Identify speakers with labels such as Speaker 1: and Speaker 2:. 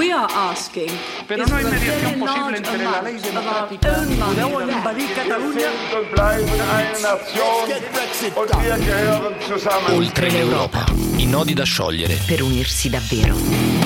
Speaker 1: we are asking
Speaker 2: Pero
Speaker 1: is
Speaker 2: no hay mediación posible entre la ley democrática
Speaker 3: bleiben eine Nation und wir gehören zusammen.
Speaker 4: Oltre l'Europa. I nodi da sciogliere.
Speaker 5: per unirsi davvero.